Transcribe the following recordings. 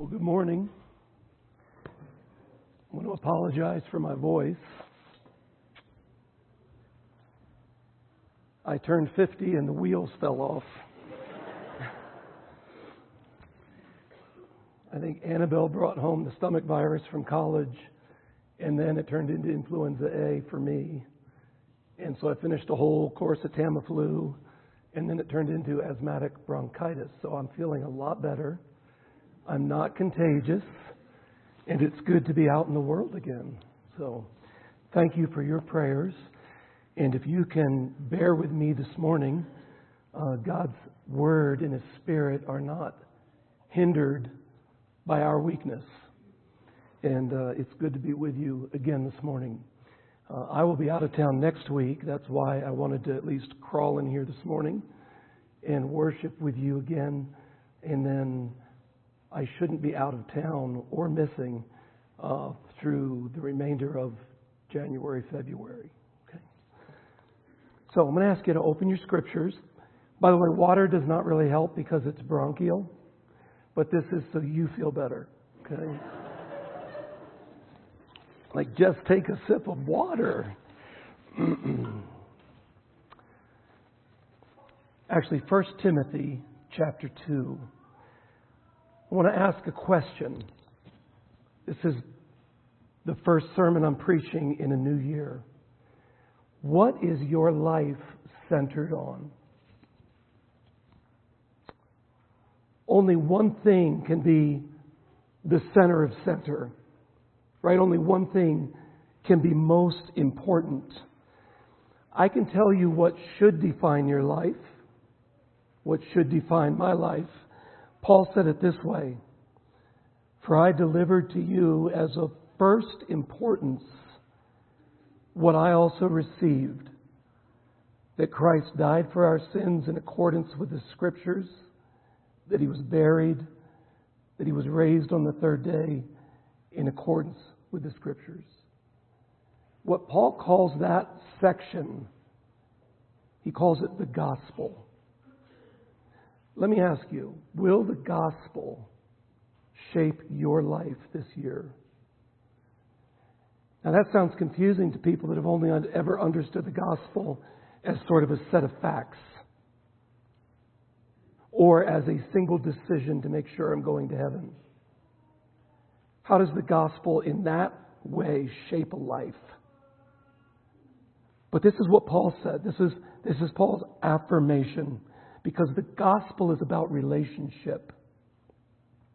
Well, good morning. I want to apologize for my voice. I turned 50 and the wheels fell off. I think Annabelle brought home the stomach virus from college, and then it turned into influenza A for me. And so I finished a whole course of Tamiflu, and then it turned into asthmatic bronchitis. So I'm feeling a lot better. I'm not contagious, and it's good to be out in the world again. So thank you for your prayers. And if you can bear with me this morning, uh, God's Word and His Spirit are not hindered by our weakness. And uh, it's good to be with you again this morning. Uh, I will be out of town next week. That's why I wanted to at least crawl in here this morning and worship with you again. And then I shouldn't be out of town or missing uh, through the remainder of January, February. Okay. So I'm going to ask you to open your scriptures. By the way, water does not really help because it's bronchial, but this is so you feel better. Okay. like just take a sip of water. Actually, 1 Timothy chapter 2. I want to ask a question. This is the first sermon I'm preaching in a new year. What is your life centered on? Only one thing can be the center of center, right? Only one thing can be most important. I can tell you what should define your life, what should define my life. Paul said it this way For I delivered to you as of first importance what I also received that Christ died for our sins in accordance with the Scriptures, that he was buried, that he was raised on the third day in accordance with the Scriptures. What Paul calls that section, he calls it the gospel. Let me ask you will the gospel shape your life this year? Now, that sounds confusing to people that have only ever understood the gospel as sort of a set of facts or as a single decision to make sure I'm going to heaven. How does the gospel in that way shape a life? But this is what Paul said. This is, this is Paul's affirmation because the gospel is about relationship.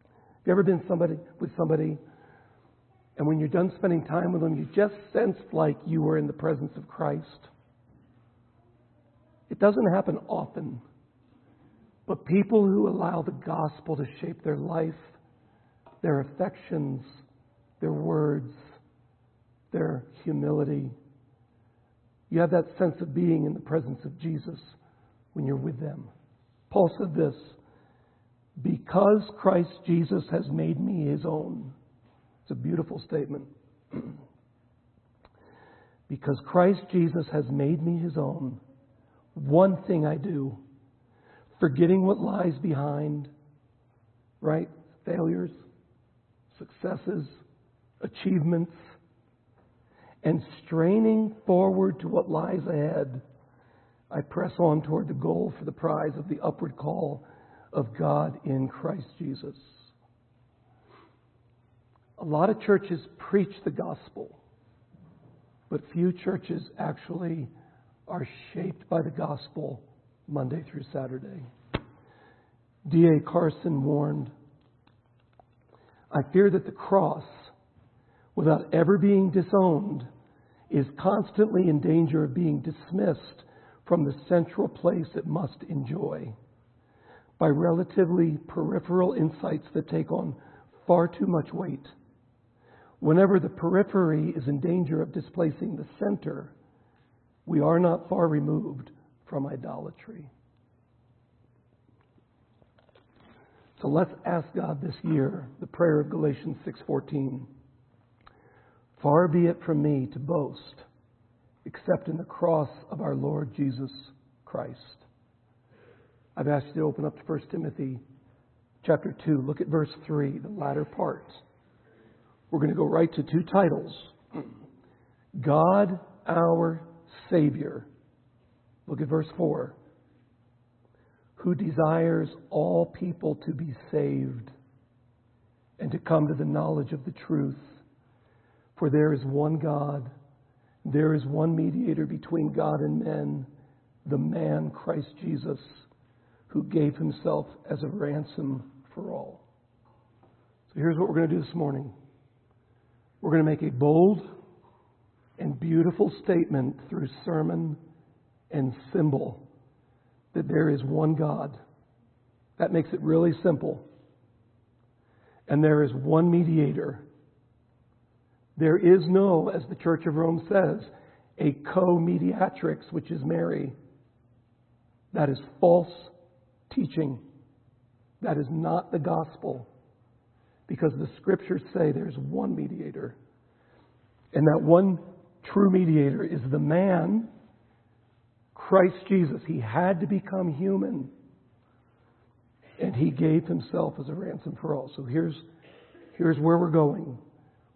Have you ever been somebody with somebody and when you're done spending time with them, you just sensed like you were in the presence of Christ? It doesn't happen often. But people who allow the gospel to shape their life, their affections, their words, their humility, you have that sense of being in the presence of Jesus when you're with them. Paul said this Because Christ Jesus has made me his own. It's a beautiful statement. because Christ Jesus has made me his own, one thing I do, forgetting what lies behind, right? Failures, successes, achievements, and straining forward to what lies ahead I press on toward the goal for the prize of the upward call of God in Christ Jesus. A lot of churches preach the gospel, but few churches actually are shaped by the gospel Monday through Saturday. D.A. Carson warned I fear that the cross, without ever being disowned, is constantly in danger of being dismissed from the central place it must enjoy by relatively peripheral insights that take on far too much weight. Whenever the periphery is in danger of displacing the center, we are not far removed from idolatry. So let's ask God this year the prayer of Galatians 6:14. Far be it from me to boast except in the cross of our Lord Jesus Christ. I've asked you to open up to 1 Timothy chapter 2. Look at verse 3, the latter part. We're going to go right to two titles God, our Savior. Look at verse 4. Who desires all people to be saved and to come to the knowledge of the truth. For there is one God, there is one mediator between God and men, the man Christ Jesus, who gave himself as a ransom for all. So here's what we're going to do this morning we're going to make a bold and beautiful statement through sermon and symbol that there is one God. That makes it really simple. And there is one mediator. There is no, as the Church of Rome says, a co mediatrix, which is Mary. That is false teaching. That is not the gospel. Because the scriptures say there's one mediator. And that one true mediator is the man Christ Jesus. He had to become human. And he gave himself as a ransom for all. So here's, here's where we're going.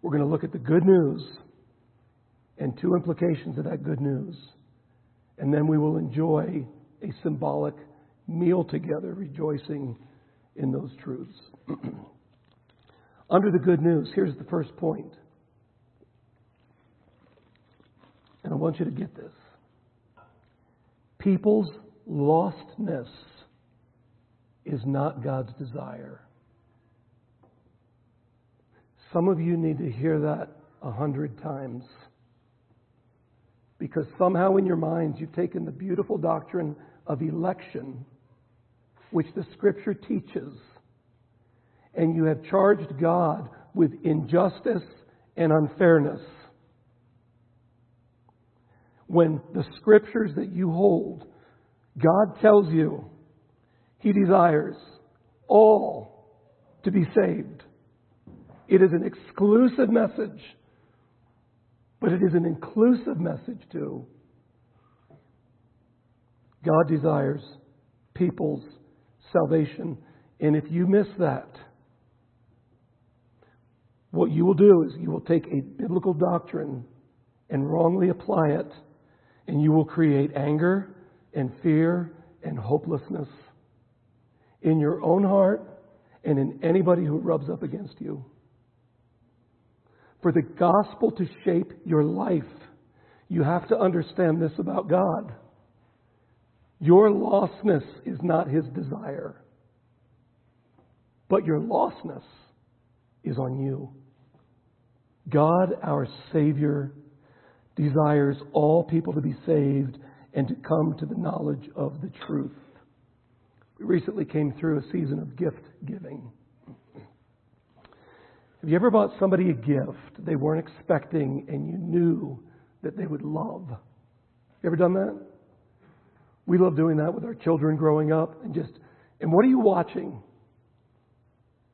We're going to look at the good news and two implications of that good news. And then we will enjoy a symbolic meal together, rejoicing in those truths. Under the good news, here's the first point. And I want you to get this. People's lostness is not God's desire. Some of you need to hear that a hundred times. Because somehow in your minds you've taken the beautiful doctrine of election, which the Scripture teaches, and you have charged God with injustice and unfairness when the scriptures that you hold, God tells you He desires all to be saved. It is an exclusive message, but it is an inclusive message too. God desires people's salvation. And if you miss that, what you will do is you will take a biblical doctrine and wrongly apply it and you will create anger and fear and hopelessness in your own heart and in anybody who rubs up against you. For the gospel to shape your life, you have to understand this about God. Your lostness is not his desire, but your lostness is on you. God, our Savior, desires all people to be saved and to come to the knowledge of the truth. We recently came through a season of gift giving. Have you ever bought somebody a gift they weren't expecting and you knew that they would love? You ever done that? We love doing that with our children growing up and just, and what are you watching?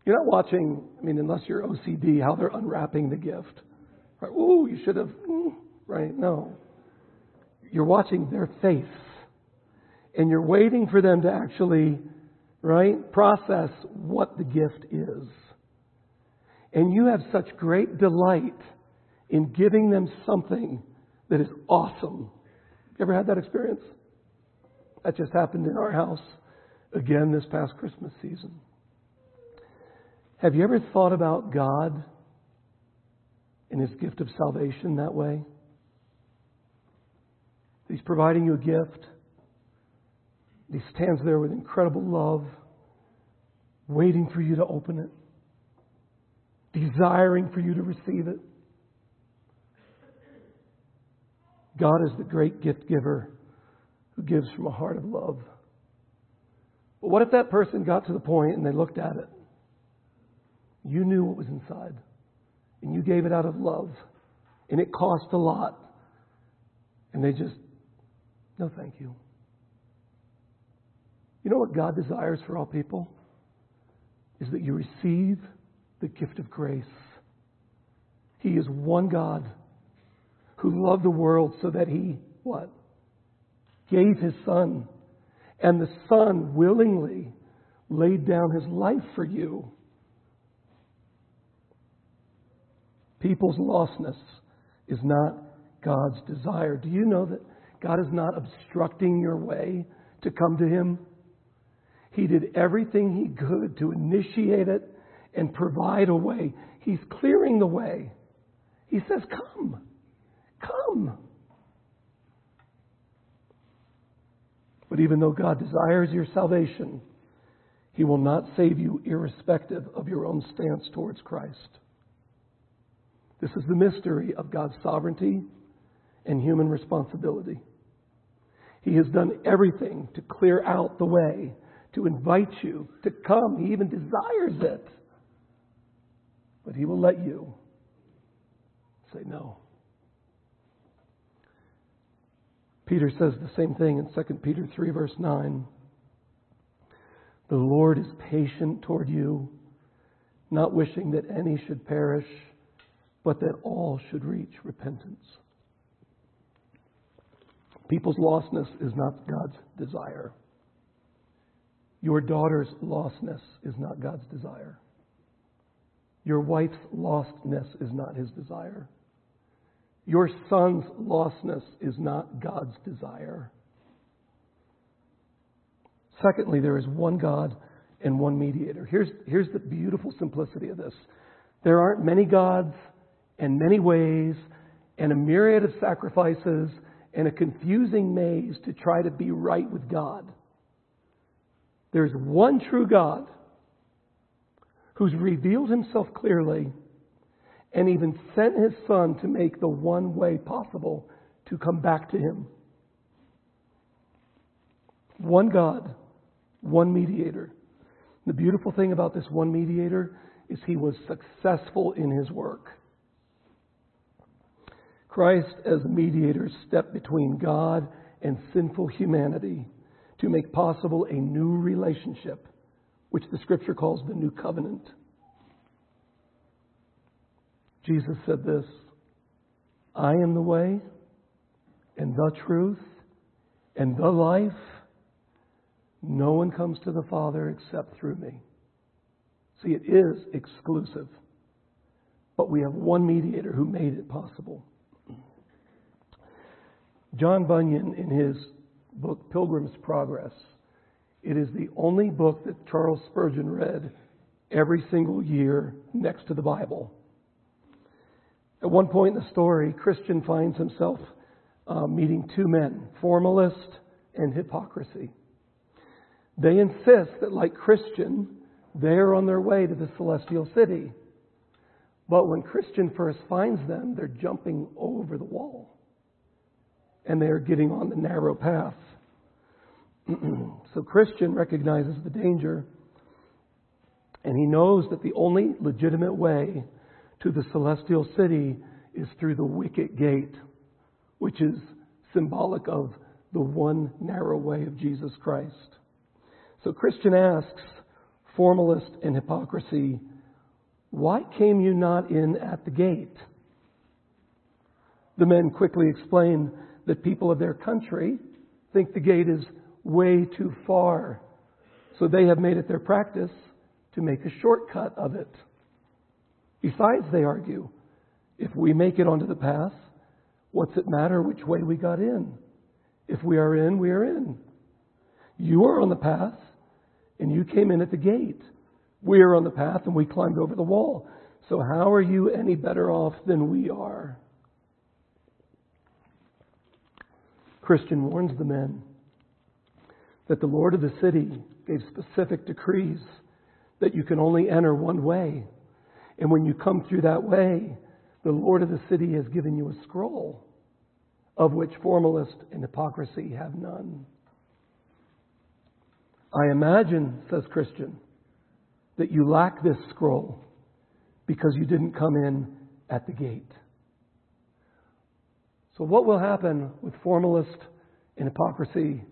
You're not watching, I mean, unless you're OCD, how they're unwrapping the gift. Right? Ooh, you should have. Mm right? No. You're watching their face. And you're waiting for them to actually, right, process what the gift is. And you have such great delight in giving them something that is awesome. You ever had that experience? That just happened in our house again this past Christmas season. Have you ever thought about God and His gift of salvation that way? He's providing you a gift. He stands there with incredible love, waiting for you to open it, desiring for you to receive it. God is the great gift giver who gives from a heart of love. But what if that person got to the point and they looked at it? You knew what was inside, and you gave it out of love, and it cost a lot, and they just no, thank you. You know what God desires for all people? Is that you receive the gift of grace. He is one God who loved the world so that he, what? Gave his Son. And the Son willingly laid down his life for you. People's lostness is not God's desire. Do you know that God is not obstructing your way to come to him? He did everything he could to initiate it and provide a way. He's clearing the way. He says, Come, come. But even though God desires your salvation, He will not save you irrespective of your own stance towards Christ. This is the mystery of God's sovereignty and human responsibility. He has done everything to clear out the way, to invite you to come. He even desires it. But He will let you say no. Peter says the same thing in 2 Peter 3, verse 9. The Lord is patient toward you, not wishing that any should perish, but that all should reach repentance. People's lostness is not God's desire. Your daughter's lostness is not God's desire. Your wife's lostness is not his desire. Your son's lostness is not God's desire. Secondly, there is one God and one mediator. Here's, here's the beautiful simplicity of this there aren't many gods and many ways and a myriad of sacrifices and a confusing maze to try to be right with God. There's one true God who's revealed himself clearly and even sent his son to make the one way possible to come back to him. One God, one mediator. The beautiful thing about this one mediator is he was successful in his work. Christ, as mediator, stepped between God and sinful humanity to make possible a new relationship, which the scripture calls the new covenant. Jesus said this I am the way and the truth and the life. No one comes to the Father except through me. See, it is exclusive. But we have one mediator who made it possible. John Bunyan, in his book Pilgrim's Progress, it is the only book that Charles Spurgeon read every single year next to the Bible. At one point in the story, Christian finds himself uh, meeting two men, formalist and hypocrisy. They insist that, like Christian, they are on their way to the celestial city. But when Christian first finds them, they're jumping over the wall. And they are getting on the narrow path. so Christian recognizes the danger. And he knows that the only legitimate way to the celestial city is through the wicket gate, which is symbolic of the one narrow way of Jesus Christ. So Christian asks, formalist and hypocrisy, why came you not in at the gate? The men quickly explain that people of their country think the gate is way too far. So they have made it their practice to make a shortcut of it. Besides, they argue, if we make it onto the path, what's it matter which way we got in? If we are in, we are in. You are on the path, and you came in at the gate. We are on the path, and we climbed over the wall. So, how are you any better off than we are? Christian warns the men that the Lord of the city gave specific decrees that you can only enter one way. And when you come through that way, the Lord of the city has given you a scroll, of which formalist and hypocrisy have none. I imagine, says Christian, that you lack this scroll because you didn't come in at the gate. So, what will happen with formalist and hypocrisy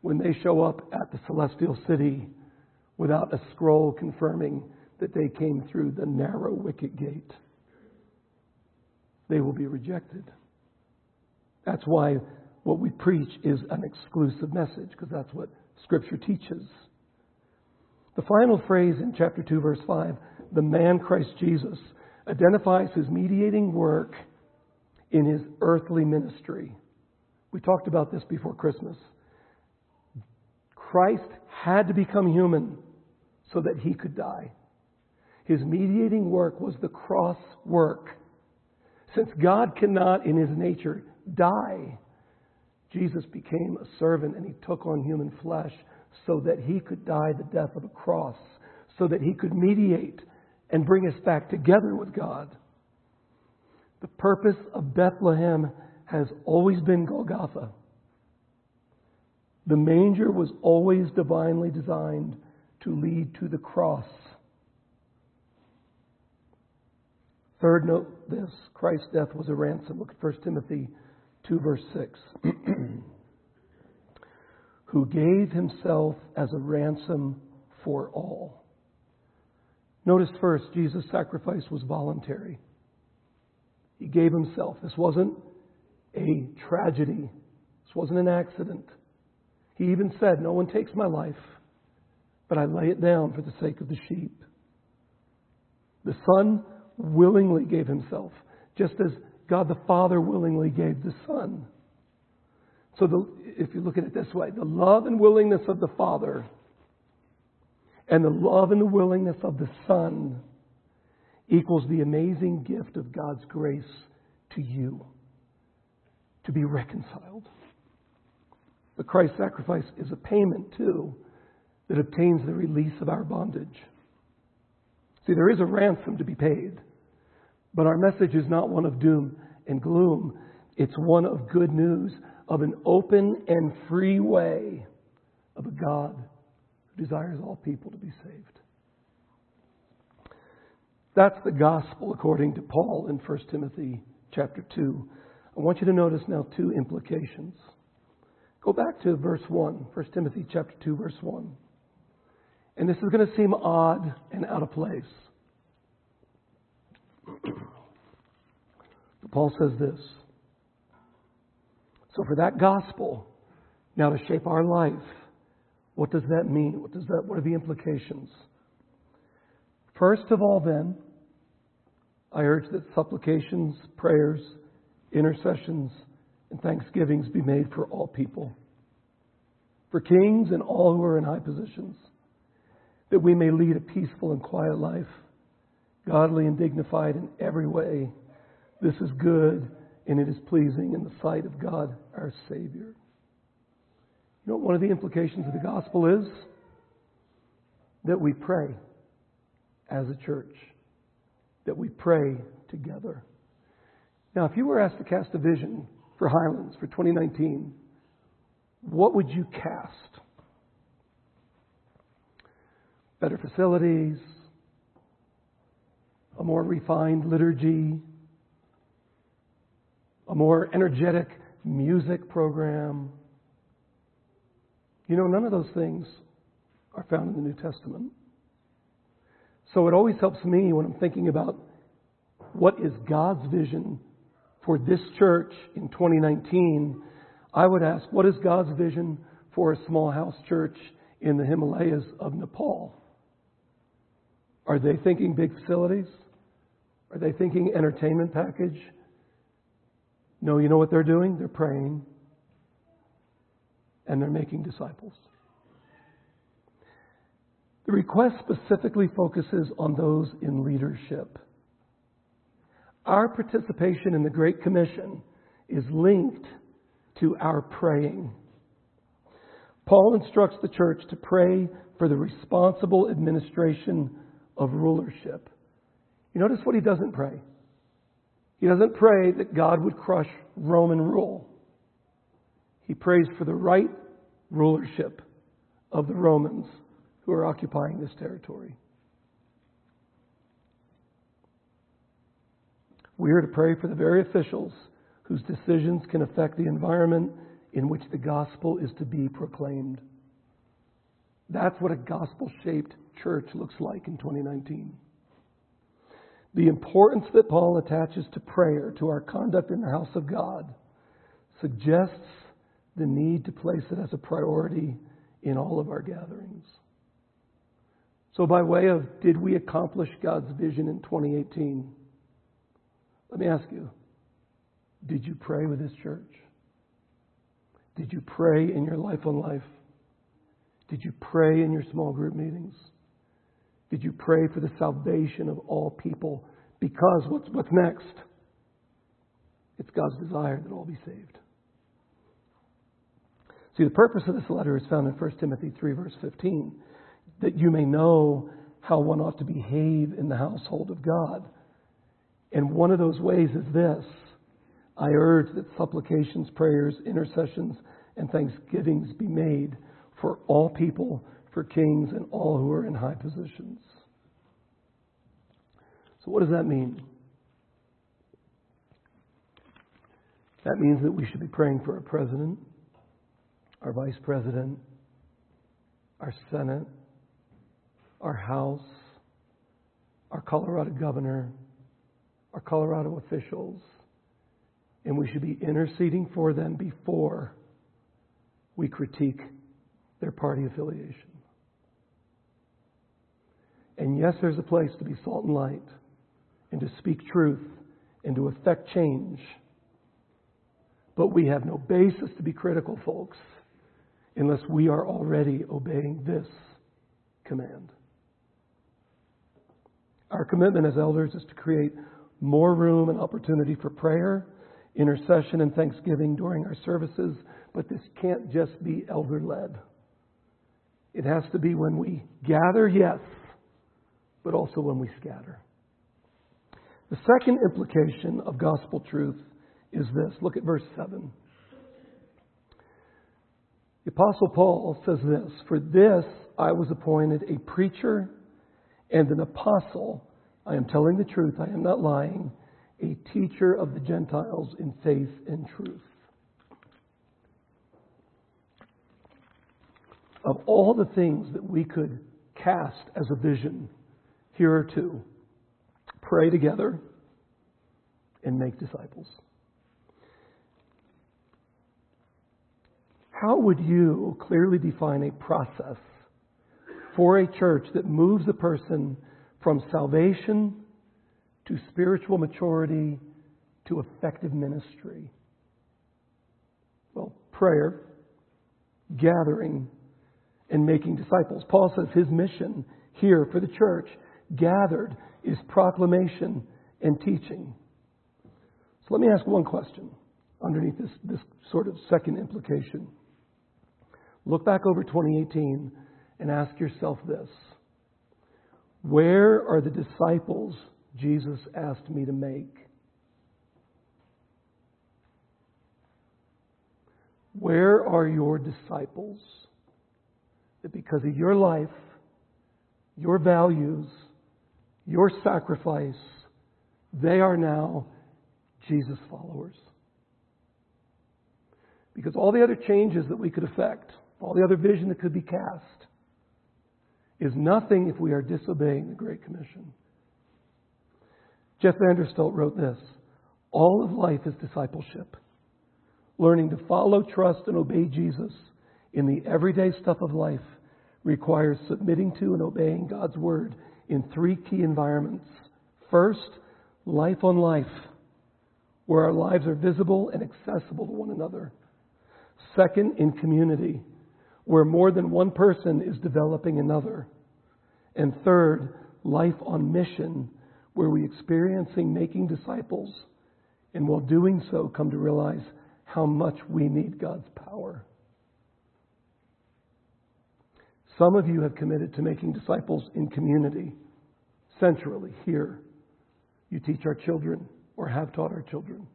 when they show up at the celestial city without a scroll confirming that they came through the narrow wicket gate. They will be rejected. That's why what we preach is an exclusive message, because that's what Scripture teaches. The final phrase in chapter 2, verse 5, the man Christ Jesus, identifies his mediating work in his earthly ministry. We talked about this before Christmas. Christ had to become human so that he could die. His mediating work was the cross work. Since God cannot, in his nature, die, Jesus became a servant and he took on human flesh so that he could die the death of a cross, so that he could mediate and bring us back together with God. The purpose of Bethlehem has always been Golgotha. The manger was always divinely designed to lead to the cross. Third, note this Christ's death was a ransom. Look at 1 Timothy 2, verse 6. Who gave himself as a ransom for all. Notice first, Jesus' sacrifice was voluntary. He gave himself. This wasn't a tragedy, this wasn't an accident. He even said, No one takes my life, but I lay it down for the sake of the sheep. The Son willingly gave himself, just as God the Father willingly gave the Son. So, the, if you look at it this way, the love and willingness of the Father and the love and the willingness of the Son equals the amazing gift of God's grace to you to be reconciled. But Christ's sacrifice is a payment, too, that obtains the release of our bondage. See, there is a ransom to be paid, but our message is not one of doom and gloom. It's one of good news, of an open and free way of a God who desires all people to be saved. That's the gospel according to Paul in 1 Timothy chapter 2. I want you to notice now two implications. Go back to verse 1, 1 Timothy chapter 2, verse 1. And this is going to seem odd and out of place. But Paul says this. So for that gospel now to shape our life, what does that mean? What does that what are the implications? First of all then, I urge that supplications, prayers, intercessions, and thanksgivings be made for all people, for kings and all who are in high positions, that we may lead a peaceful and quiet life, godly and dignified in every way. This is good and it is pleasing in the sight of God our Savior. You know one of the implications of the gospel is? That we pray as a church, that we pray together. Now, if you were asked to cast a vision for Highlands for 2019, what would you cast? Better facilities, a more refined liturgy, a more energetic music program. You know, none of those things are found in the New Testament. So it always helps me when I'm thinking about what is God's vision for this church in 2019, I would ask, what is God's vision for a small house church in the Himalayas of Nepal? Are they thinking big facilities? Are they thinking entertainment package? No, you know what they're doing? They're praying and they're making disciples. The request specifically focuses on those in leadership. Our participation in the Great Commission is linked to our praying. Paul instructs the church to pray for the responsible administration of rulership. You notice what he doesn't pray. He doesn't pray that God would crush Roman rule. He prays for the right rulership of the Romans who are occupying this territory. We are to pray for the very officials whose decisions can affect the environment in which the gospel is to be proclaimed. That's what a gospel shaped church looks like in 2019. The importance that Paul attaches to prayer, to our conduct in the house of God, suggests the need to place it as a priority in all of our gatherings. So, by way of did we accomplish God's vision in 2018? Let me ask you did you pray with this church? Did you pray in your life on life? Did you pray in your small group meetings? Did you pray for the salvation of all people? Because what's, what's next? It's God's desire that all be saved. See, the purpose of this letter is found in 1 Timothy 3, verse 15, that you may know how one ought to behave in the household of God. And one of those ways is this I urge that supplications, prayers, intercessions, and thanksgivings be made for all people, for kings, and all who are in high positions. So, what does that mean? That means that we should be praying for our president, our vice president, our Senate, our House, our Colorado governor, our Colorado officials, and we should be interceding for them before we critique their party affiliation. And yes, there's a place to be salt and light and to speak truth and to effect change. But we have no basis to be critical, folks, unless we are already obeying this command. Our commitment as elders is to create more room and opportunity for prayer, intercession, and thanksgiving during our services, but this can't just be elder led. It has to be when we gather, yes, but also when we scatter. The second implication of gospel truth is this. Look at verse 7. The Apostle Paul says this For this I was appointed a preacher and an apostle. I am telling the truth, I am not lying, a teacher of the Gentiles in faith and truth. Of all the things that we could cast as a vision, here are two pray together and make disciples. How would you clearly define a process for a church that moves a person from salvation to spiritual maturity to effective ministry? Well, prayer, gathering, and making disciples. Paul says his mission here for the church, gathered, is proclamation and teaching. So let me ask one question underneath this, this sort of second implication. Look back over 2018 and ask yourself this Where are the disciples Jesus asked me to make? Where are your disciples that because of your life, your values, your sacrifice, they are now Jesus followers? Because all the other changes that we could affect, all the other vision that could be cast, is nothing if we are disobeying the Great Commission. Jeff Vanderstelt wrote this All of life is discipleship. Learning to follow, trust, and obey Jesus in the everyday stuff of life requires submitting to and obeying God's Word in three key environments. First, life on life, where our lives are visible and accessible to one another. Second, in community, where more than one person is developing another. And third, life on mission, where we experiencing making disciples, and while doing so, come to realize how much we need God's power. Some of you have committed to making disciples in community, centrally, here. You teach our children, or have taught our children.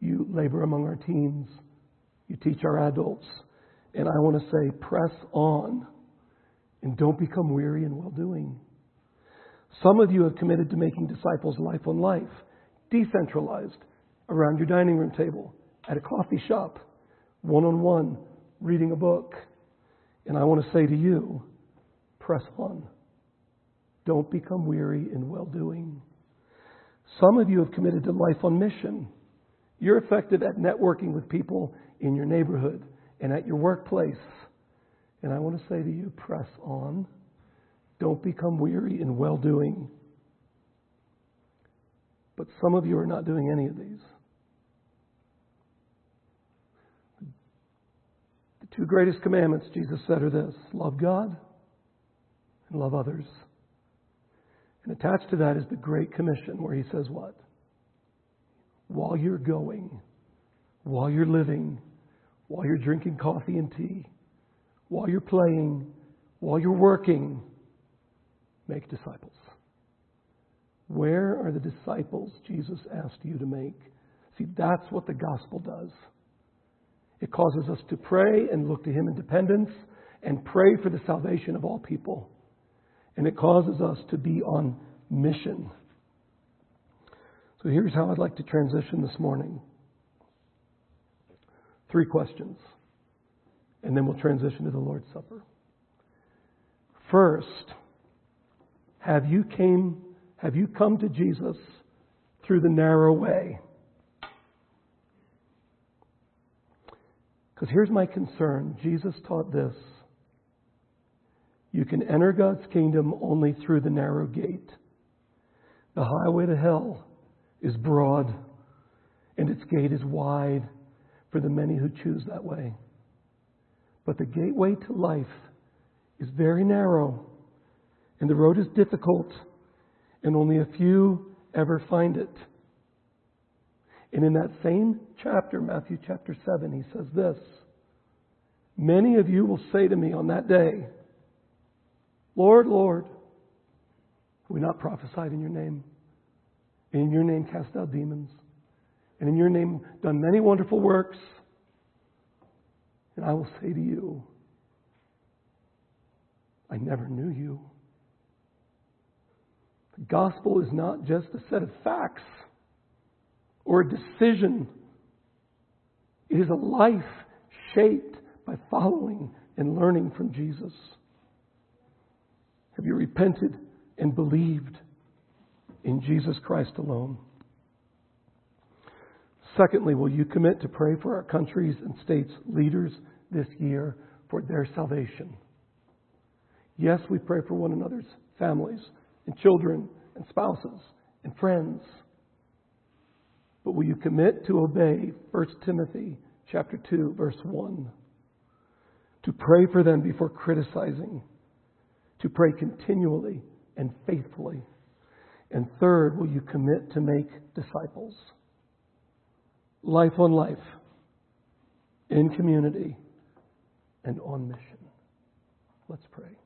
You labor among our teens. You teach our adults. And I want to say, press on and don't become weary in well doing. Some of you have committed to making disciples life on life, decentralized, around your dining room table, at a coffee shop, one on one, reading a book. And I want to say to you, press on. Don't become weary in well doing. Some of you have committed to life on mission. You're effective at networking with people in your neighborhood and at your workplace. And I want to say to you, press on. Don't become weary in well doing. But some of you are not doing any of these. The two greatest commandments, Jesus said, are this love God and love others. And attached to that is the Great Commission, where he says, What? While you're going, while you're living, while you're drinking coffee and tea, while you're playing, while you're working, make disciples. Where are the disciples Jesus asked you to make? See, that's what the gospel does. It causes us to pray and look to Him in dependence and pray for the salvation of all people. And it causes us to be on mission. So here's how I'd like to transition this morning three questions, and then we'll transition to the Lord's Supper. First, have you came have you come to Jesus through the narrow way? Because here's my concern. Jesus taught this. You can enter God's kingdom only through the narrow gate. The highway to hell is broad, and its gate is wide for the many who choose that way. But the gateway to life is very narrow, and the road is difficult, and only a few ever find it. And in that same chapter, Matthew chapter 7, he says this Many of you will say to me on that day, Lord, Lord, we not prophesied in your name? In your name cast out demons? And in your name done many wonderful works? And I will say to you, I never knew you. The gospel is not just a set of facts or a decision. It is a life shaped by following and learning from Jesus. Have you repented and believed in Jesus Christ alone? Secondly, will you commit to pray for our countries and states' leaders this year for their salvation? Yes, we pray for one another's families and children and spouses and friends. But will you commit to obey 1 Timothy chapter 2 verse 1? To pray for them before criticizing, to pray continually and faithfully. And third, will you commit to make disciples? Life on life, in community, and on mission. Let's pray.